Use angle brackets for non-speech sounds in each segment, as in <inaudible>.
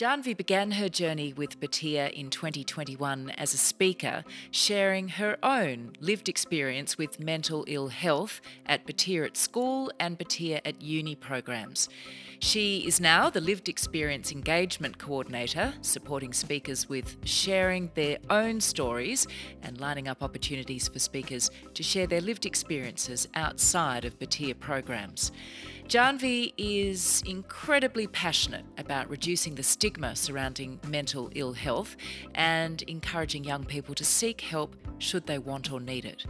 Janvi began her journey with Batyr in 2021 as a speaker, sharing her own lived experience with mental ill health at Batyr at school and Batyr at uni programs. She is now the Lived Experience Engagement Coordinator, supporting speakers with sharing their own stories and lining up opportunities for speakers to share their lived experiences outside of Batyr programs. Janvi is incredibly passionate about reducing the stigma surrounding mental ill health and encouraging young people to seek help should they want or need it.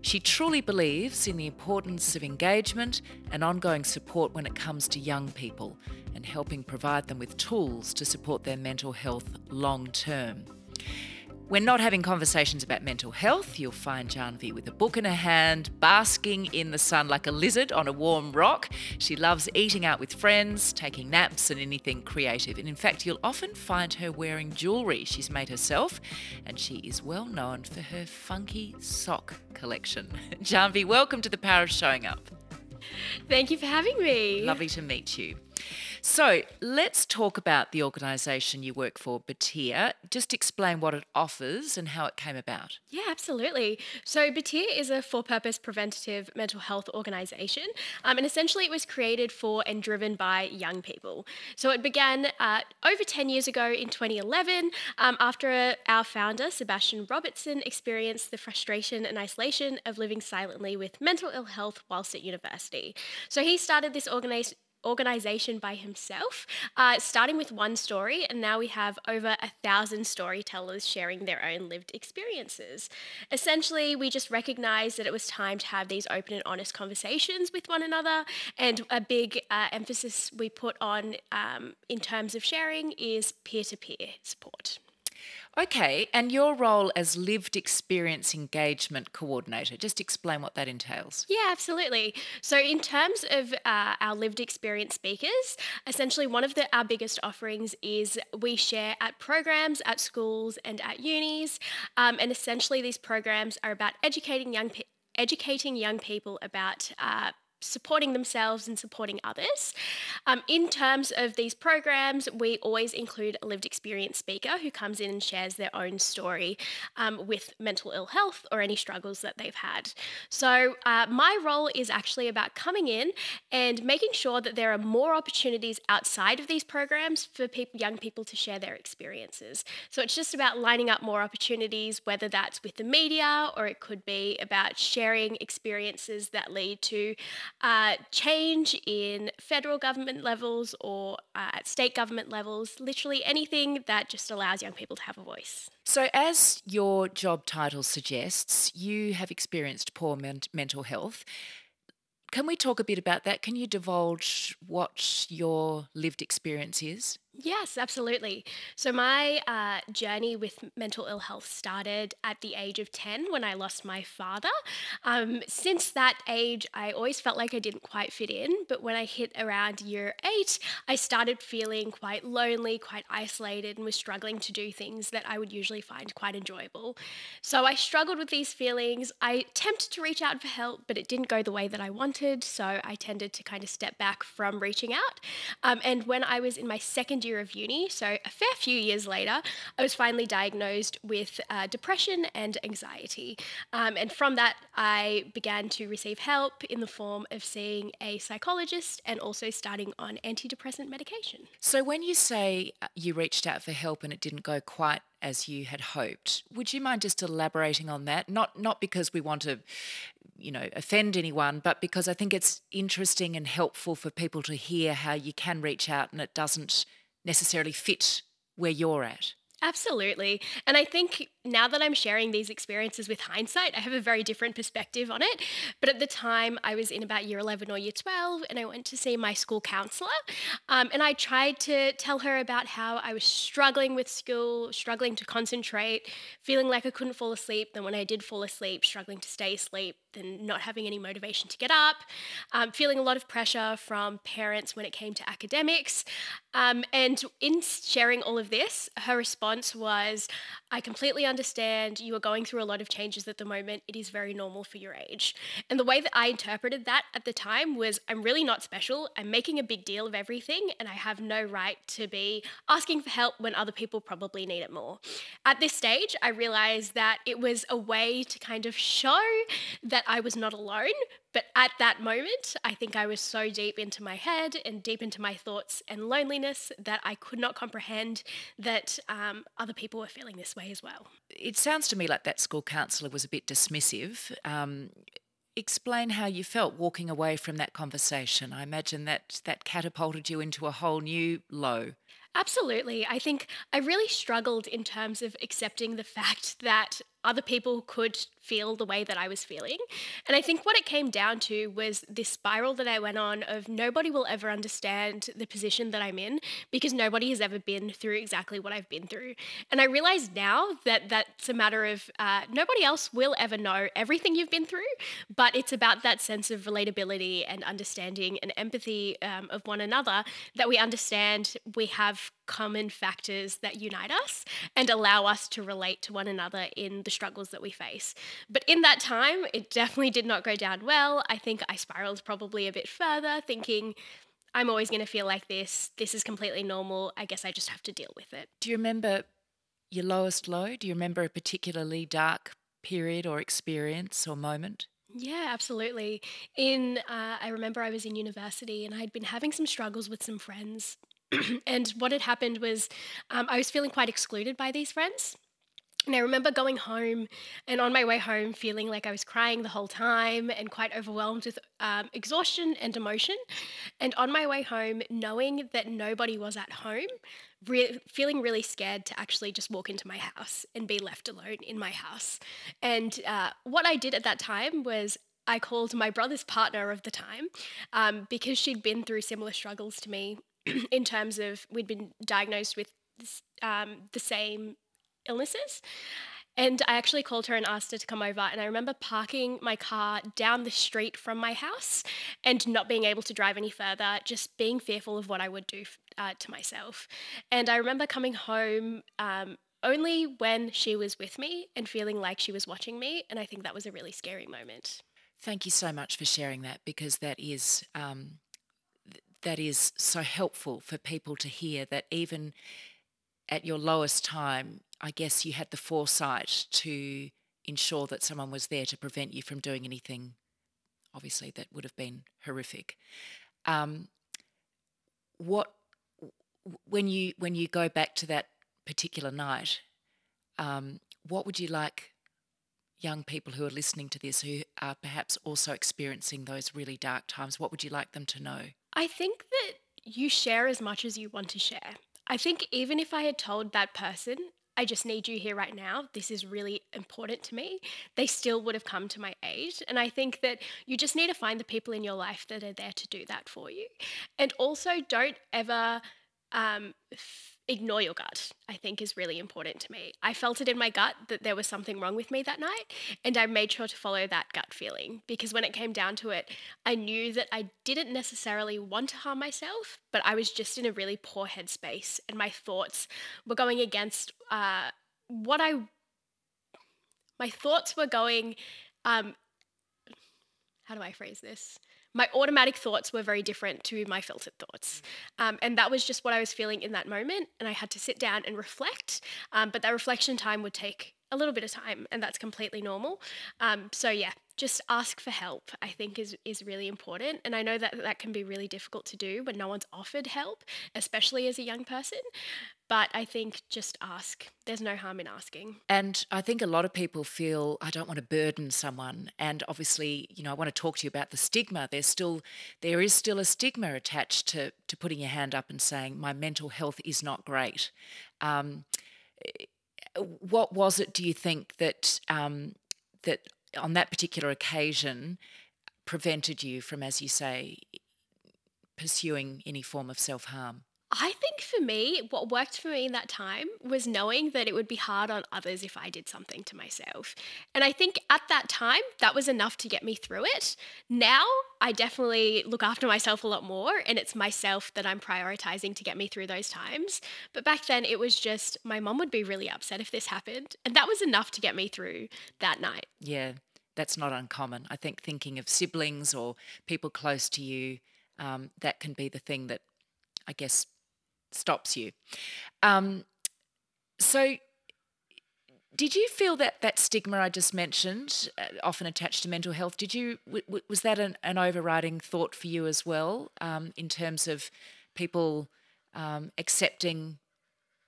She truly believes in the importance of engagement and ongoing support when it comes to young people and helping provide them with tools to support their mental health long term. When not having conversations about mental health, you'll find Janvi with a book in her hand, basking in the sun like a lizard on a warm rock. She loves eating out with friends, taking naps, and anything creative. And in fact, you'll often find her wearing jewellery she's made herself, and she is well known for her funky sock collection. <laughs> Janvi, welcome to the Power of Showing Up. Thank you for having me. Lovely to meet you. So let's talk about the organisation you work for, Batyr. Just explain what it offers and how it came about. Yeah, absolutely. So Batyr is a for-purpose preventative mental health organisation, um, and essentially it was created for and driven by young people. So it began uh, over 10 years ago in 2011 um, after our founder, Sebastian Robertson, experienced the frustration and isolation of living silently with mental ill health whilst at university. So he started this organisation organization by himself, uh, starting with one story, and now we have over a thousand storytellers sharing their own lived experiences. Essentially, we just recognized that it was time to have these open and honest conversations with one another, and a big uh, emphasis we put on um, in terms of sharing is peer to peer support. Okay, and your role as lived experience engagement coordinator, just explain what that entails. Yeah, absolutely. So, in terms of uh, our lived experience speakers, essentially one of the, our biggest offerings is we share at programs, at schools, and at unis. Um, and essentially, these programs are about educating young people educating young people about uh, supporting themselves and supporting others. Um, in terms of these programs, we always include a lived experience speaker who comes in and shares their own story um, with mental ill health or any struggles that they've had. So, uh, my role is actually about coming in and making sure that there are more opportunities outside of these programs for young people to share their experiences. So, it's just about lining up more opportunities, whether that's with the media or it could be about sharing experiences that lead to uh, change in federal government levels or uh, at state government levels, literally anything that just allows young people to have a voice. So, as your job title suggests, you have experienced poor men- mental health. Can we talk a bit about that? Can you divulge what your lived experience is? Yes, absolutely. So, my uh, journey with mental ill health started at the age of 10 when I lost my father. Um, since that age, I always felt like I didn't quite fit in, but when I hit around year eight, I started feeling quite lonely, quite isolated, and was struggling to do things that I would usually find quite enjoyable. So, I struggled with these feelings. I attempted to reach out for help, but it didn't go the way that I wanted, so I tended to kind of step back from reaching out. Um, and when I was in my second year of uni, so a fair few years later, I was finally diagnosed with uh, depression and anxiety. Um, and from that, I began to receive help in the form of seeing a psychologist and also starting on antidepressant medication. So, when you say uh, you reached out for help and it didn't go quite as you had hoped, would you mind just elaborating on that? Not not because we want to you know offend anyone but because i think it's interesting and helpful for people to hear how you can reach out and it doesn't necessarily fit where you're at. Absolutely. And I think now that I'm sharing these experiences with hindsight, I have a very different perspective on it. But at the time, I was in about year 11 or year 12, and I went to see my school counselor. Um, and I tried to tell her about how I was struggling with school, struggling to concentrate, feeling like I couldn't fall asleep. Then, when I did fall asleep, struggling to stay asleep, then not having any motivation to get up, um, feeling a lot of pressure from parents when it came to academics. Um, and in sharing all of this, her response response was, I completely understand you are going through a lot of changes at the moment. It is very normal for your age. And the way that I interpreted that at the time was, I'm really not special. I'm making a big deal of everything, and I have no right to be asking for help when other people probably need it more. At this stage, I realized that it was a way to kind of show that I was not alone, but at that moment, I think I was so deep into my head and deep into my thoughts and loneliness that I could not comprehend that um, other people were feeling this way as well. It sounds to me like that school counsellor was a bit dismissive. Um, explain how you felt walking away from that conversation. I imagine that that catapulted you into a whole new low. Absolutely. I think I really struggled in terms of accepting the <laughs> fact that other people could feel the way that I was feeling. And I think what it came down to was this spiral that I went on of nobody will ever understand the position that I'm in because nobody has ever been through exactly what I've been through. And I realize now that that's a matter of uh, nobody else will ever know everything you've been through, but it's about that sense of relatability and understanding and empathy um, of one another that we understand we have common factors that unite us and allow us to relate to one another in the struggles that we face. But in that time, it definitely did not go down well. I think I spiraled probably a bit further, thinking, I'm always going to feel like this. This is completely normal. I guess I just have to deal with it. Do you remember your lowest low? Do you remember a particularly dark period or experience or moment? Yeah, absolutely. In uh, I remember I was in university and I'd been having some struggles with some friends, <clears throat> and what had happened was um, I was feeling quite excluded by these friends. And I remember going home and on my way home feeling like I was crying the whole time and quite overwhelmed with um, exhaustion and emotion. And on my way home, knowing that nobody was at home, re- feeling really scared to actually just walk into my house and be left alone in my house. And uh, what I did at that time was I called my brother's partner of the time um, because she'd been through similar struggles to me <clears throat> in terms of we'd been diagnosed with um, the same illnesses. And I actually called her and asked her to come over. And I remember parking my car down the street from my house and not being able to drive any further, just being fearful of what I would do uh, to myself. And I remember coming home um, only when she was with me and feeling like she was watching me. And I think that was a really scary moment. Thank you so much for sharing that because that is. Um, that is so helpful for people to hear that even at your lowest time, I guess you had the foresight to ensure that someone was there to prevent you from doing anything, obviously, that would have been horrific. Um, what when you when you go back to that particular night, um, what would you like young people who are listening to this who are perhaps also experiencing those really dark times? What would you like them to know? I think that you share as much as you want to share. I think even if I had told that person, I just need you here right now. This is really important to me. They still would have come to my aid. And I think that you just need to find the people in your life that are there to do that for you. And also, don't ever um, ignore your gut, I think is really important to me. I felt it in my gut that there was something wrong with me that night, and I made sure to follow that gut feeling because when it came down to it, I knew that I didn't necessarily want to harm myself, but I was just in a really poor headspace, and my thoughts were going against uh, what I. My thoughts were going. Um, how do I phrase this? My automatic thoughts were very different to my filtered thoughts. Um, and that was just what I was feeling in that moment. And I had to sit down and reflect. Um, but that reflection time would take a little bit of time, and that's completely normal. Um, so, yeah, just ask for help, I think, is, is really important. And I know that that can be really difficult to do when no one's offered help, especially as a young person. But I think just ask. There's no harm in asking. And I think a lot of people feel I don't want to burden someone. And obviously, you know, I want to talk to you about the stigma. There's still there is still a stigma attached to to putting your hand up and saying my mental health is not great. Um, what was it? Do you think that um, that on that particular occasion prevented you from, as you say, pursuing any form of self harm? I think for me, what worked for me in that time was knowing that it would be hard on others if I did something to myself. And I think at that time, that was enough to get me through it. Now, I definitely look after myself a lot more, and it's myself that I'm prioritizing to get me through those times. But back then, it was just my mom would be really upset if this happened. And that was enough to get me through that night. Yeah, that's not uncommon. I think thinking of siblings or people close to you, um, that can be the thing that I guess stops you. Um, so, did you feel that that stigma I just mentioned, uh, often attached to mental health, did you w- was that an, an, overriding thought for you as well, um, in terms of people um, accepting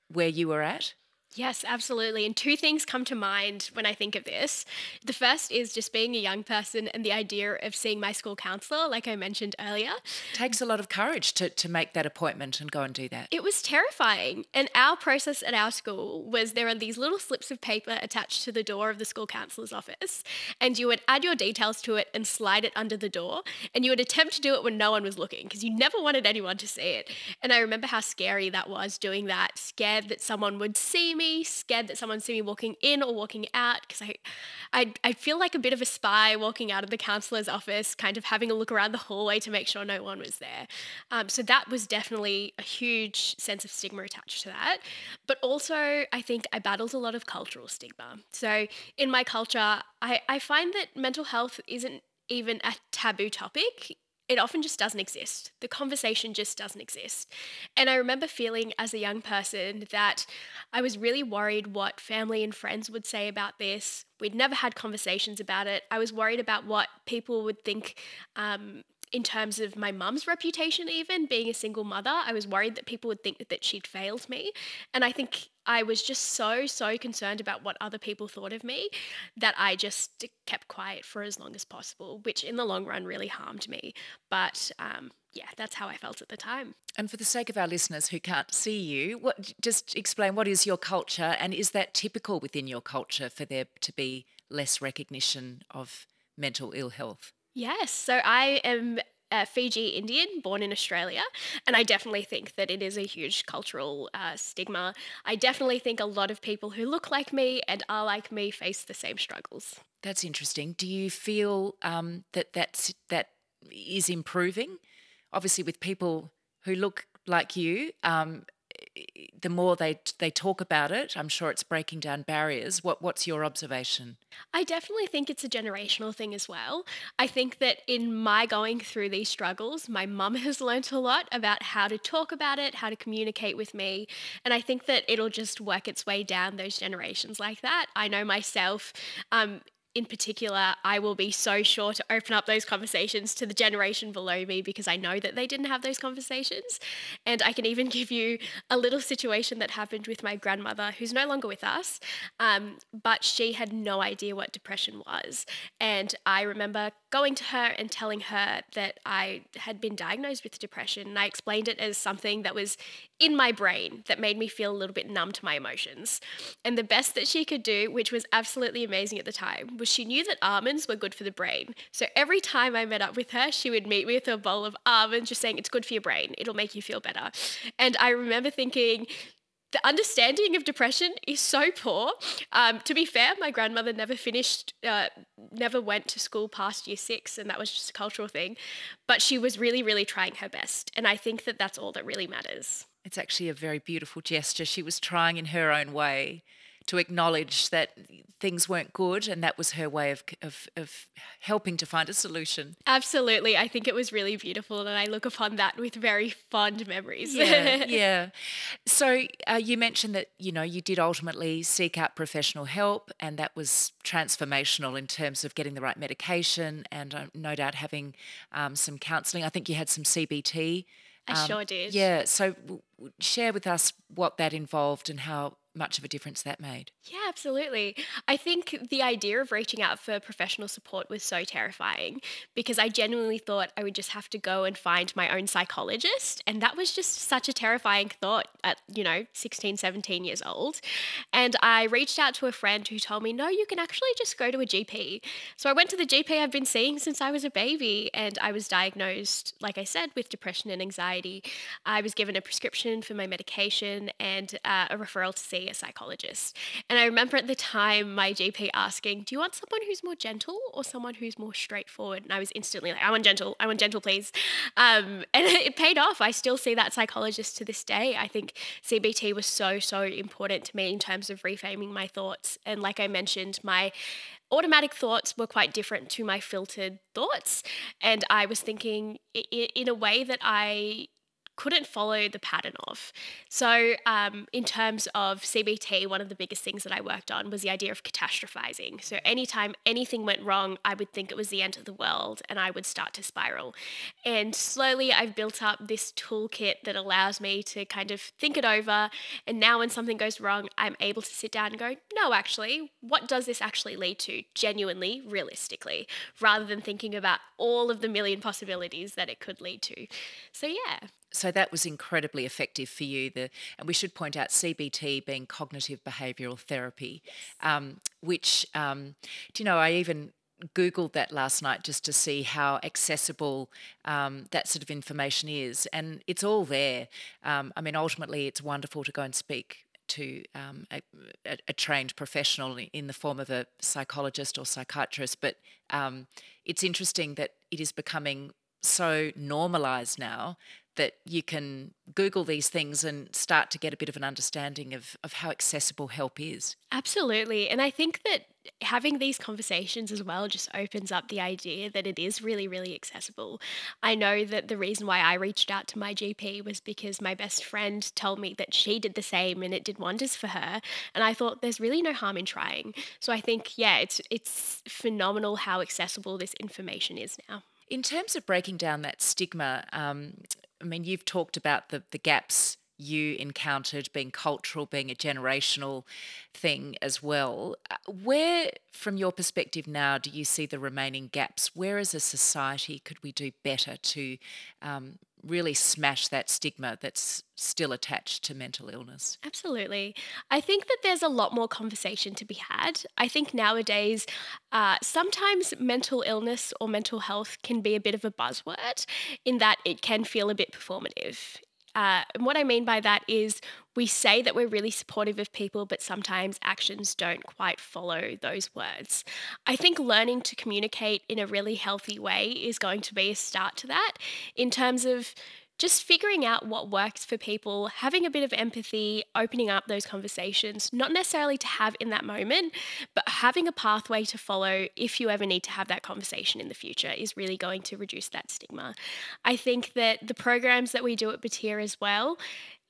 where you were at? Yes, absolutely. And two things come to mind when I think of this. The first is just being a young person and the idea of seeing my school counselor, like I mentioned earlier. It takes a lot of courage to, to make that appointment and go and do that. It was terrifying. And our process at our school was there are these little slips of paper attached to the door of the school counselor's office, and you would add your details to it and slide it under the door. And you would attempt to do it when no one was looking because you never wanted anyone to see it. And I remember how scary that was doing that, scared that someone would see me me, scared that someone see me walking in or walking out because I, I, I feel like a bit of a spy walking out of the counselor's office, kind of having a look around the hallway to make sure no one was there. Um, so that was definitely a huge sense of stigma attached to that. But also, I think I battled a lot of cultural stigma. So in my culture, I, I find that mental health isn't even a taboo topic it often just doesn't exist. The conversation just doesn't exist. And I remember feeling as a young person that I was really worried what family and friends would say about this. We'd never had conversations about it. I was worried about what people would think um, in terms of my mum's reputation, even being a single mother, I was worried that people would think that she'd failed me. And I think I was just so, so concerned about what other people thought of me that I just kept quiet for as long as possible, which in the long run really harmed me. But um, yeah, that's how I felt at the time. And for the sake of our listeners who can't see you, what just explain what is your culture and is that typical within your culture for there to be less recognition of mental ill health? Yes. So I am a Fiji Indian, born in Australia, and I definitely think that it is a huge cultural uh, stigma. I definitely think a lot of people who look like me and are like me face the same struggles. That's interesting. Do you feel um, that that's, that is improving? Obviously, with people who look like you, um, the more they they talk about it, I'm sure it's breaking down barriers. What what's your observation? I definitely think it's a generational thing as well. I think that in my going through these struggles, my mum <laughs> has learnt a lot about how to talk about it, how to communicate with me, and I think that it'll just work its way down those generations like that. I know myself um, in particular, I will be so sure to open up those conversations to the generation below me because I know that they didn't have those conversations. And I can even <laughs> give you a little situation that happened with my grandmother, who's no longer with us, um, but she had no idea what depression was. And I remember going to her and telling her that I had been diagnosed with depression. And I explained it as something that was in my brain that made me feel a little bit numb to my emotions. And the best that she could do, which was absolutely amazing at the time, was she knew that almonds were good for the brain. So every time I met up with her, she would meet me with a bowl of almonds, just saying, It's good for your brain, it'll make you feel better. And I remember thinking, the understanding of depression is so poor. Um, to be fair, my grandmother never finished, uh, never went to school past year six, and that was just a cultural thing. But she was really, really trying her best. And I think that that's all that really matters. It's actually a very beautiful gesture. She was trying in her own way to acknowledge that things weren't good and that was her way of, of, of helping to find a solution. Absolutely. I think it was really beautiful and i look upon that with very fond memories. Yeah <laughs> yeah. So uh, you mentioned that you know you did ultimately seek out professional help and that was transformational in terms of getting the right medication and uh, no doubt having um, some counselling. I think you had some cbt I um, sure did. Yeah. So, share with us what that involved and how much of a difference that made. Yeah, absolutely. I think the idea of reaching out for professional support was so terrifying because I genuinely thought I would just have to go and find my own psychologist. And that was just such a terrifying thought at, you know, 16, 17 years old. And I reached out to a friend who told me, no, you can actually just go to a GP. So I went to the GP I've been seeing since I was a baby and I was diagnosed, like I said, with depression and anxiety. I was given a prescription for my medication and uh, a referral to see a psychologist. And I remember at the time my GP asking, Do you want someone who's more gentle or someone who's more straightforward? And I was instantly like, I want gentle, I want gentle, please. Um, <laughs> and it paid off. I still see that psychologist to this day. I think CBT was so, so important to me in terms of reframing my thoughts. And like I mentioned, my automatic thoughts were quite different to my filtered thoughts. And I was thinking in a way that I couldn't follow the pattern of. So, um, in terms of CBT, one of the biggest things that I worked on was the idea of catastrophizing. So, anytime anything went wrong, I would think it was the end of the world and I would start to spiral. And slowly, I've built up this toolkit that allows me to kind of think it over. And now, when something goes wrong, I'm able to sit down and go, no, actually, what does this actually lead to, genuinely, realistically, rather than thinking about all of the million possibilities that it could lead to. So, yeah so that was incredibly effective for you. The and we should point out CBT being cognitive behavioural therapy, yes. um, which um, do you know? I even googled that last night just to see how accessible um, that sort of information is, and it's all there. Um, I mean, ultimately, it's wonderful to go and speak to um, a, a, trained professional in the form of a psychologist or psychiatrist, but um, it's interesting that it is becoming so normalized now that you can Google these things and start to get a bit of an understanding of, of how accessible help is. Absolutely. And I think that having these conversations as well just opens up the idea that it is really, really accessible. I know that the reason why I reached out to my GP was because my best friend told me that she did the same and it did wonders for her. And I thought there's really no harm in trying. So I think, yeah, it's it's phenomenal how accessible this information is now. In terms of breaking down that stigma, um, I mean, you've talked about the, the gaps you encountered being cultural, being a generational thing as well. Uh, where, from your perspective now, do you see the remaining gaps? Where, as a society, could we do better to um, really smash that stigma that's still attached to mental illness? Absolutely. I think that there's a lot more conversation to be had. I think nowadays, uh, sometimes mental illness or mental health can be a bit of a buzzword in that it can feel a bit performative. Uh, and what I mean by that is we say that we're really supportive of people, but sometimes actions don't quite follow those words. I think learning to communicate in a really healthy way is going to be a start to that in terms of just figuring out what works for people, having a bit of empathy, opening up those conversations, not necessarily to have in that moment, but having a pathway to follow if you ever need to have that conversation in the future is really going to reduce that stigma. I think that the programs that we do at Batyr as well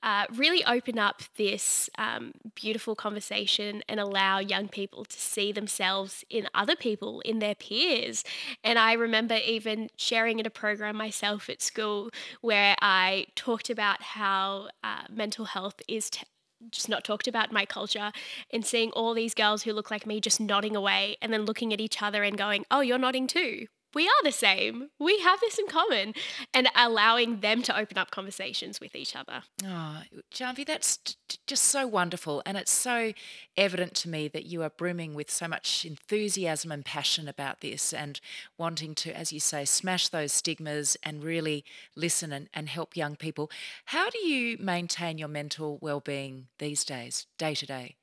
uh, really open up this um, beautiful conversation and allow young people to see themselves in other people, in their peers. And I remember even sharing in a program myself at school where I talked about how uh, mental health is. T- just not talked about my culture and seeing all these girls who look like me just nodding away and then looking at each other and going, Oh, you're nodding too we are the same. We have this in common. And allowing them to open up conversations with each other. Oh, Janvi, that's t- just so wonderful. And it's so evident to me that you are brimming with so much enthusiasm and passion about this and wanting to, as you say, smash those stigmas and really listen and, and help young people. How do you maintain your mental well-being these days, day to day?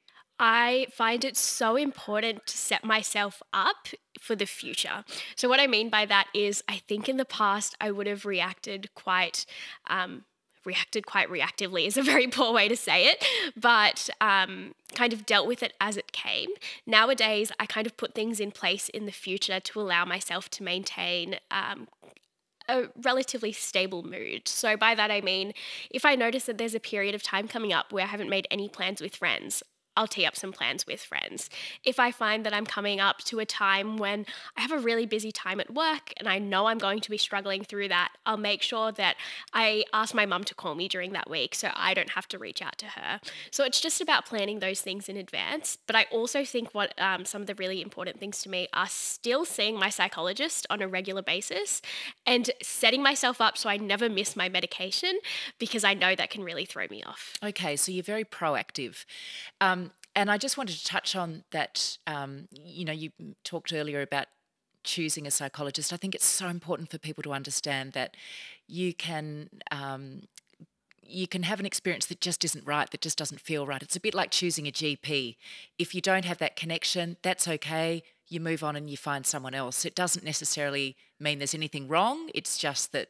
I find it so important to set myself up for the future. So, what I mean by that is, I think in the past I would have reacted quite. Um, reacted quite reactively is a <laughs> very poor way to say it, but um, kind of dealt with it as it came. Nowadays, I kind of put things in place in the future to allow myself to maintain um, a relatively stable mood. So, by that I mean, if I notice that there's a period of time coming up where I haven't made any plans with friends, I'll tee up some plans with friends. If I find that I'm coming up to a time when I have a really busy time at work and I know I'm going to be struggling through that, I'll make sure that I ask my mum to call me during that week so I don't have to reach out to her. So it's just about planning those things in advance. But I also think what um, some of the really important things to me are still seeing my psychologist on a regular basis and setting myself up so I never miss my medication because I know that can really throw me off. Okay, so you're very proactive. Um, and I just wanted to touch on that. Um, you know, you talked earlier about choosing a psychologist. I think it's so important for people to understand that you can. Um, you can have an experience that just isn't right, that just doesn't feel right. It's a bit like choosing a GP. If you don't have that connection, that's okay. You move on and you find someone else. It doesn't necessarily mean there's anything wrong. It's just that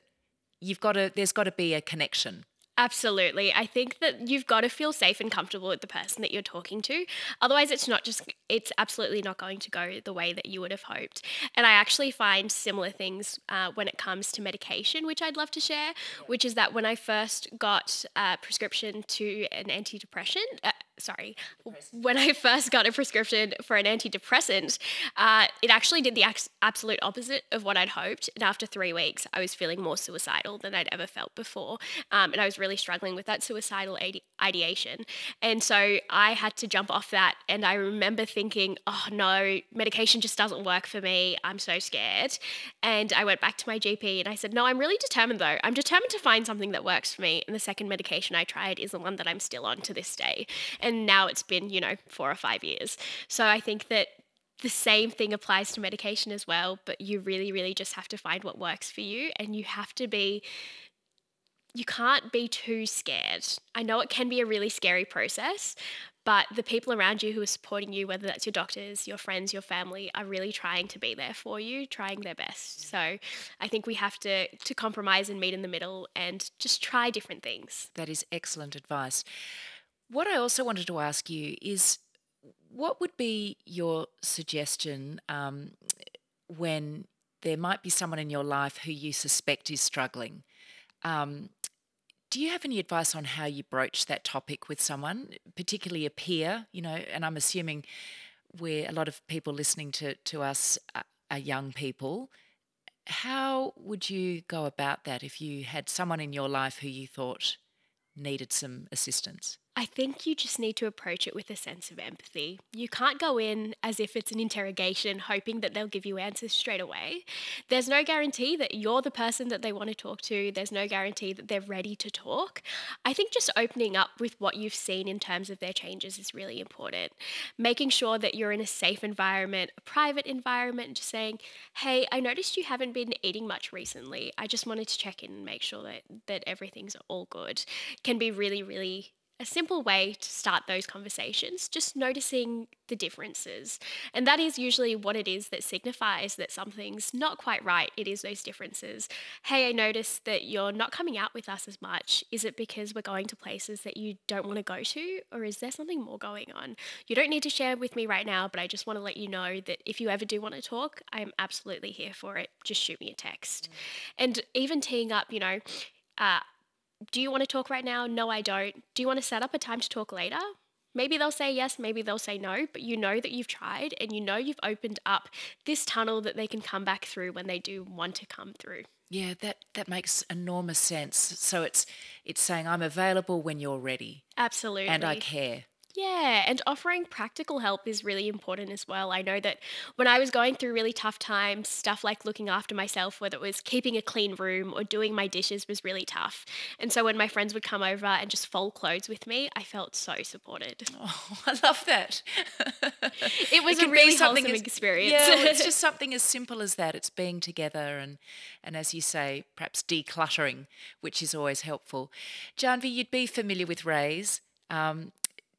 you've got to, there's got to be a connection. Absolutely. I think that you've got to feel safe and comfortable with the person that you're talking to. Otherwise, it's not just, it's absolutely not going to go the way that you would have hoped. And I actually find similar things uh, when it comes to medication, which I'd love to share, which is that when I first got a prescription to an antidepressant, uh, sorry, when I first got a prescription for an antidepressant, uh, it actually did the absolute opposite of what I'd hoped. And after three weeks, I was feeling more suicidal than I'd ever felt before. Um, and I was really struggling with that suicidal ideation. And so I had to jump off that. And I remember thinking, oh no, medication just doesn't work for me. I'm so scared. And I went back to my GP and I said, no, I'm really determined though. I'm determined to find something that works for me. And the second medication I tried is the one that I'm still on to this day. And now it's been, you know, four or five years. So I think that the same thing applies to medication as well, but you really, really just have to find what works for you and you have to be you can't be too scared. I know it can be a really scary process, but the people around you who are supporting you, whether that's your doctors, your friends, your family, are really trying to be there for you, trying their best. So I think we have to to compromise and meet in the middle and just try different things. That is excellent advice. What I also wanted to ask you is what would be your suggestion um, when there might be someone in your life who you suspect is struggling? Um, do you have any advice on how you broach that topic with someone, particularly a peer? You know, and I'm assuming where a lot of people listening to, to us are, young people. How would you go about that if you had someone in your life who you thought needed some assistance? I think you just need to approach it with a sense of empathy. You can't go in as if it's an interrogation, hoping that they'll give you answers straight away. There's no guarantee that you're the person that they want to talk to, there's no guarantee that they're ready to talk. I think just opening up with what you've seen in terms of their changes is really important. Making sure that you're in a safe environment, a private environment, and just saying, hey, I noticed you haven't been eating much recently. I just wanted to check in and make sure that, that everything's all good, can be really, really a simple way to start those conversations, just noticing the differences. And that is usually what it is that signifies that something's not quite right. It is those differences. Hey, I noticed that you're not coming out with us as much. Is it because we're going to places that you don't want to go to? Or is there something more going on? You don't need to share with me right now, but I just want to let you know that if you ever do want to talk, I am absolutely here for it. Just shoot me a text. Mm. And even teeing up, you know, uh, do you want to talk right now? No, I don't. Do you want to set up a time to talk later? Maybe they'll say yes, maybe they'll say no, but you know that you've tried and you know you've opened up this tunnel that they can come back through when they do want to come through. Yeah, that that makes enormous sense. So it's it's saying I'm available when you're ready. Absolutely. And I care. Yeah, and offering practical help is really important as well. I know that when I was going through really tough times, stuff like looking after myself, whether it was keeping a clean room or doing my dishes, was really tough. And so when my friends would come over and just fold clothes with me, I felt so supported. <laughs> Oh, I love that. <laughs> it was it a really wholesome as, experience. Yeah, it's <laughs> just something as simple as that. It's being together and, and as you say, perhaps decluttering, which is always helpful. Janvi, you'd be familiar with Raise. Um,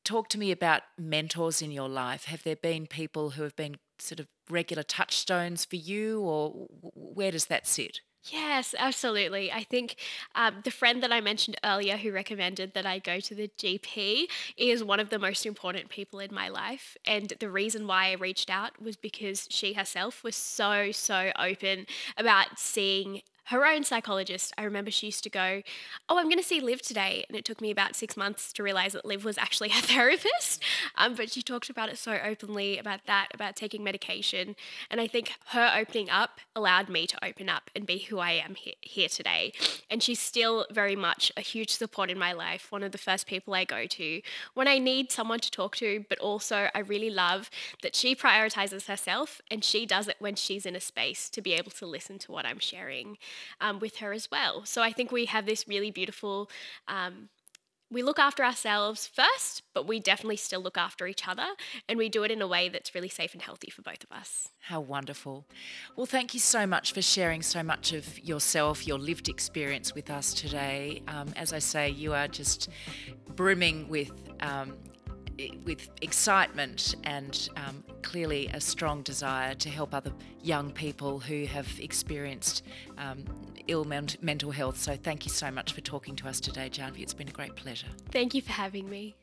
talk to me about mentors in your life. Have there been people who have been sort of regular touchstones for you, or where does that sit? Yes, absolutely. I think um, the friend that I mentioned earlier who recommended that I go to the GP is one of the most important people in my life. And the reason why I reached out was because she herself was so, so open about seeing her own psychologist. I remember she used to go, Oh, I'm going to see Liv today. And it took me about six months to realize that Liv was actually her <laughs> therapist. Um, but she talked about it so openly about that, about taking medication. And I think her opening up allowed me to open up and be who I am he- here today. And she's still very much a huge support in my life, one of the first people I go to when I need someone to talk to. But also, I really love that she prioritizes herself and she does it when she's in a space to be able to listen to what I'm sharing um, with her as well. So I think we have this really beautiful. Um, we look after ourselves first, but we definitely still look after each other, and we do it in a way that's really safe and healthy for both of us. How wonderful. Well, thank you so much for sharing so much of yourself, your lived experience with us today. Um, as I say, you are just brimming with um, with excitement and um, clearly a strong desire to help other young people who have experienced um, ill mental health. So, thank you so much for talking to us today, Janvi. It's been a great pleasure. Thank you for having me.